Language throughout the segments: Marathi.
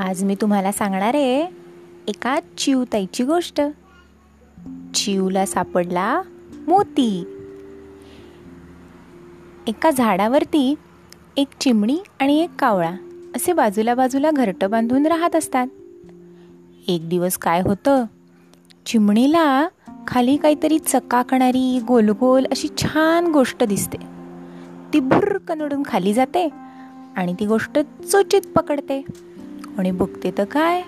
आज मी तुम्हाला सांगणार आहे एका चिवताईची गोष्ट. चिवला सापडला मोती. एका झाडावरती एक चिमणी आणि एक कावळा असे बाजूला बाजूला घरटं बांधून राहत असतात. एक दिवस काय होतं? चिमणीला खाली काहीतरी चकाकणारी गोलगोल अशी छान गोष्ट दिसते. ती भुर्रकन नडून खाली जाते आणि ती गोष्ट चोचित पकडते. आणि बघते तर काय?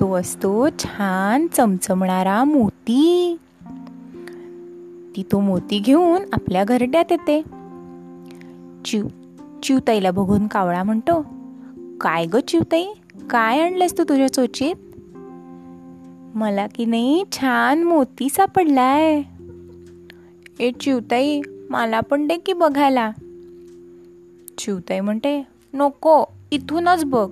तो असतो छान चमचमणारा मोती. ती तो मोती घेऊन आपल्या घरट्यात येते. चिव चिवताईला बघून कावळा म्हणतो काय ग चिवताई? काय आणलंस तू तुझ्या चोचीत? मला की नाही छान मोती सापडलाय. ए चिवताई मला पण दे की बघायला. चिवताई म्हणते नको इथूनच बघ.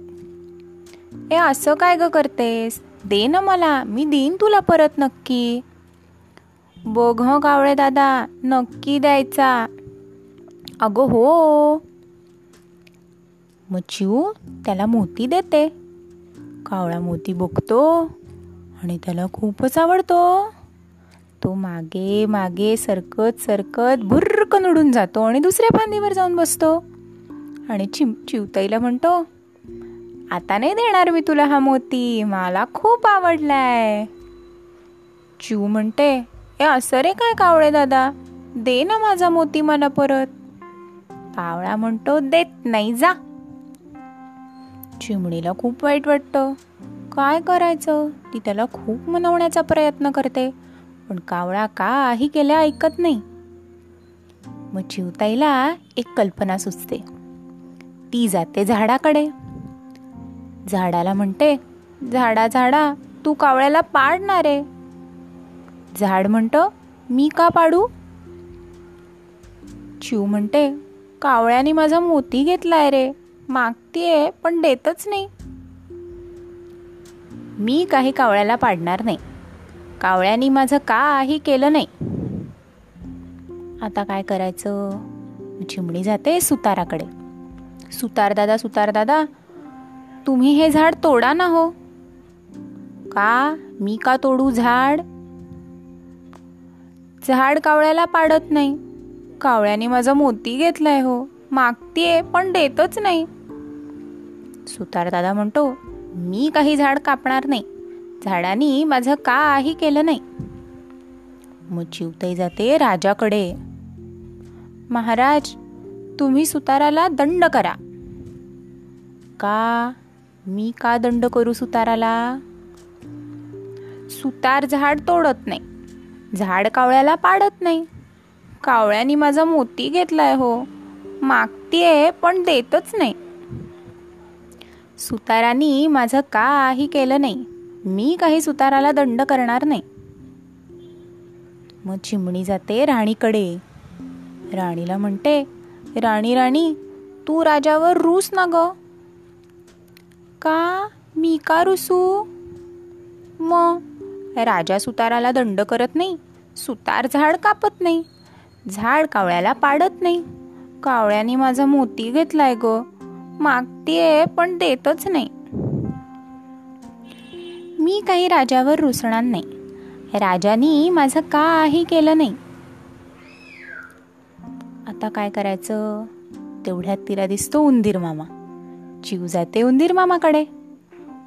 ए असं काय ग करतेस? दे ना मला. मी देईन तुला परत नक्की. बघ कावळे दादा. नक्की द्यायचा. अगं हो. मग त्याला मोती देते. कावळा मोती बघतो आणि त्याला खूपच आवडतो. तो मागे मागे सरकत सरकत भुर्रकन उडून जातो आणि दुसऱ्या फांदीवर जाऊन बसतो. आणि चिम चिवताईला म्हणतो आता नाही देणार मी तुला हा मोती. मला खूप आवडलाय. चिव म्हणते ए असं रे काय कावळे दादा? दे ना माझा मोती मला परत. कावळा म्हणतो देत नाही जा. चिमणीला खूप वाईट वाटतं. काय करायचं? ती त्याला खूप मनवण्याचा प्रयत्न करते पण कावळा काही केल्या ऐकत नाही. मग चिवताईला एक कल्पना सुचते. ती जाते झाडाकडे. झाडाला म्हणते झाडा झाडा तू कावळ्याला पाडणार. आहे झाड म्हणतं मी का पाडू? चिव म्हणते कावळ्याने माझा मोती घेतलाय रे मागतीये पण देतच नाही. मी काही कावळ्याला पाडणार नाही. कावळ्यानी माझं काही केलं नाही. आता काय करायचं? चिमणी जाते सुताराकडे. सुतार दादा सुतार दादा तुम्ही हे झाड तोडा ना हो. का? मी का तोडू झाड? झाड कावळ्याला पाडत नाही. कावळ्याने माझा मोती घेतलाय हो. मागतीये पण देतच नाही. सुतार दादा म्हणतो मी काही झाड कापणार नाही. झाडानी माझं काही केलं नाही. मग चिवताई जाते राजाकडे. महाराज तुम्ही सुताराला दंड करा. का? मी का दंड करू सुताराला? सुतार झाड तोडत नाही. झाड कावळ्याला पाडत नाही. कावळ्यानी माझा मोती घेतलाय हो. मागतीये पण देतच नाही. सुतारानी माझं काही केलं नाही. मी काही सुताराला दंड करणार नाही. मग चिमणी जाते राणीकडे. राणीला म्हणते राणी राणी तू राजावर रूस ना ग. का? मी का रुसू? मग? राजा सुताराला दंड करत नाही. सुतार झाड कापत नाही. झाड कावळ्याला पाडत नाही. कावळ्याने माझा मोती घेतलाय ग. मागतीये पण देतच नाही. मी काही राजावर रुसणार नाही. राजानी माझं काही केलं नाही. आता काय करायचं? तेवढ्यात तिला दिसतो उंदीर मामा. चिव जाते उंदीर मामाकडे.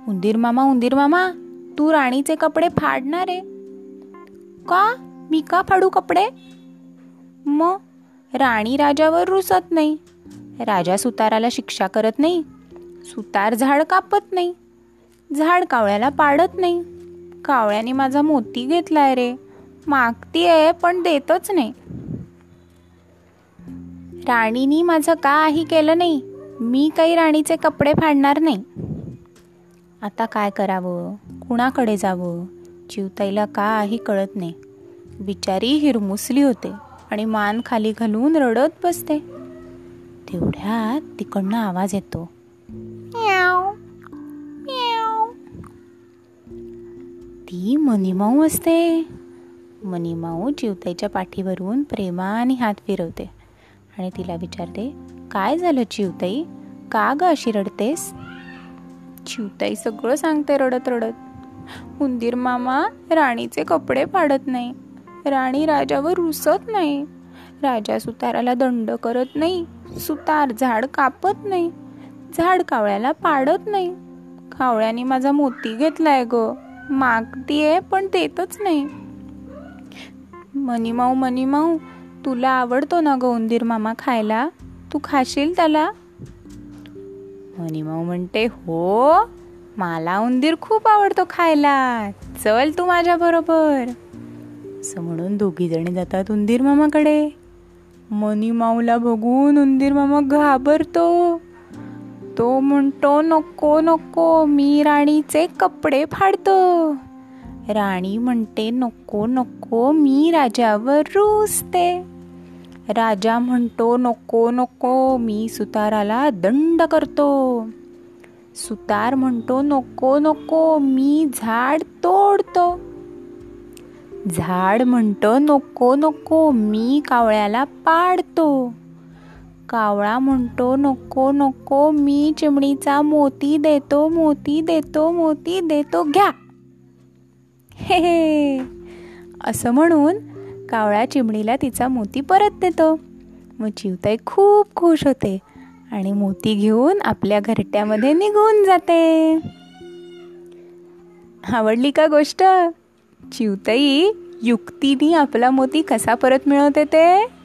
उंदीर मामा उंदीर मामा तू राणीचे कपडे फाडणार. आहे का? मी का फाडू कपडे? मग राणी राजावर रुसत नाही. राजा सुताराला शिक्षा करत नाही. सुतार झाड कापत नाही. झाड कावळ्याला पाडत नाही. कावळ्याने माझा मोती घेतलाय रे. मागती आहे पण देतच नाही. राणीनी माझं काही केलं नाही. मी काही राणीचे कपडे फाडणार नाही. आता काय करावं? कुणाकडे जावं? चिवताईला काही कळत नाही. बिचारी हिरमुसली होते आणि मान खाली घालून रडत बसते. तेवढ्यात तिकडनं आवाज येतो. ती मनीमाऊ असते. मनीमाऊ चिवताईच्या पाठीवरून प्रेमाने हात फिरवते आणि तिला विचारते काय झालं चिवताई? का ग अशी रडतेस? चिवताई सगळं सांगते रडत रडत. उंदीर मामा राणीचे कपडे पाडत नाही. राणी राजावर रुसत नाही. राजा सुताराला दंड करत नाही. सुतार झाड कापत नाही. झाड कावळ्याला पाडत नाही. कावळ्याने माझा मोती घेतलाय ग. मागतीये पण देतच नाही. मनीमाऊ मनीमाऊ तुला आवडतो ना ग उंदीर मामा खायला? तू खाशील त्याला? मनीमाऊ म्हणते हो मला उंदीर खूप आवडतो खायला. चल तू माझ्या बरोबर. असं म्हणून दोघी जणी जातात उंदीर मामाकडे. मनी माऊला बघून उंदीर मामा घाबरतो. तो म्हणतो नको नको मी राणीचे कपडे फाडतो. राणी म्हणते नको नको मी राजावर रुसते. राजा म्हणतो नको नको मी सुताराला दंड करतो. सुतार म्हणतो नको नको मी झाड तोडतो. झाड म्हणतो नको नको मी कावळ्याला पाडतो. कावळा म्हणतो नको नको मी चिमणीचा मोती देतो मोती देतो मोती देतो घ्या. हे असं म्हणून कावळ्या चिमणीला तिचा मोती परत देतो. मग चिवताई खूप खुश होते आणि मोती घेऊन आपल्या घरट्यामध्ये निघून जाते. आवडली का गोष्ट? चिवताई युक्तीने आपला मोती कसा परत मिळवते ते?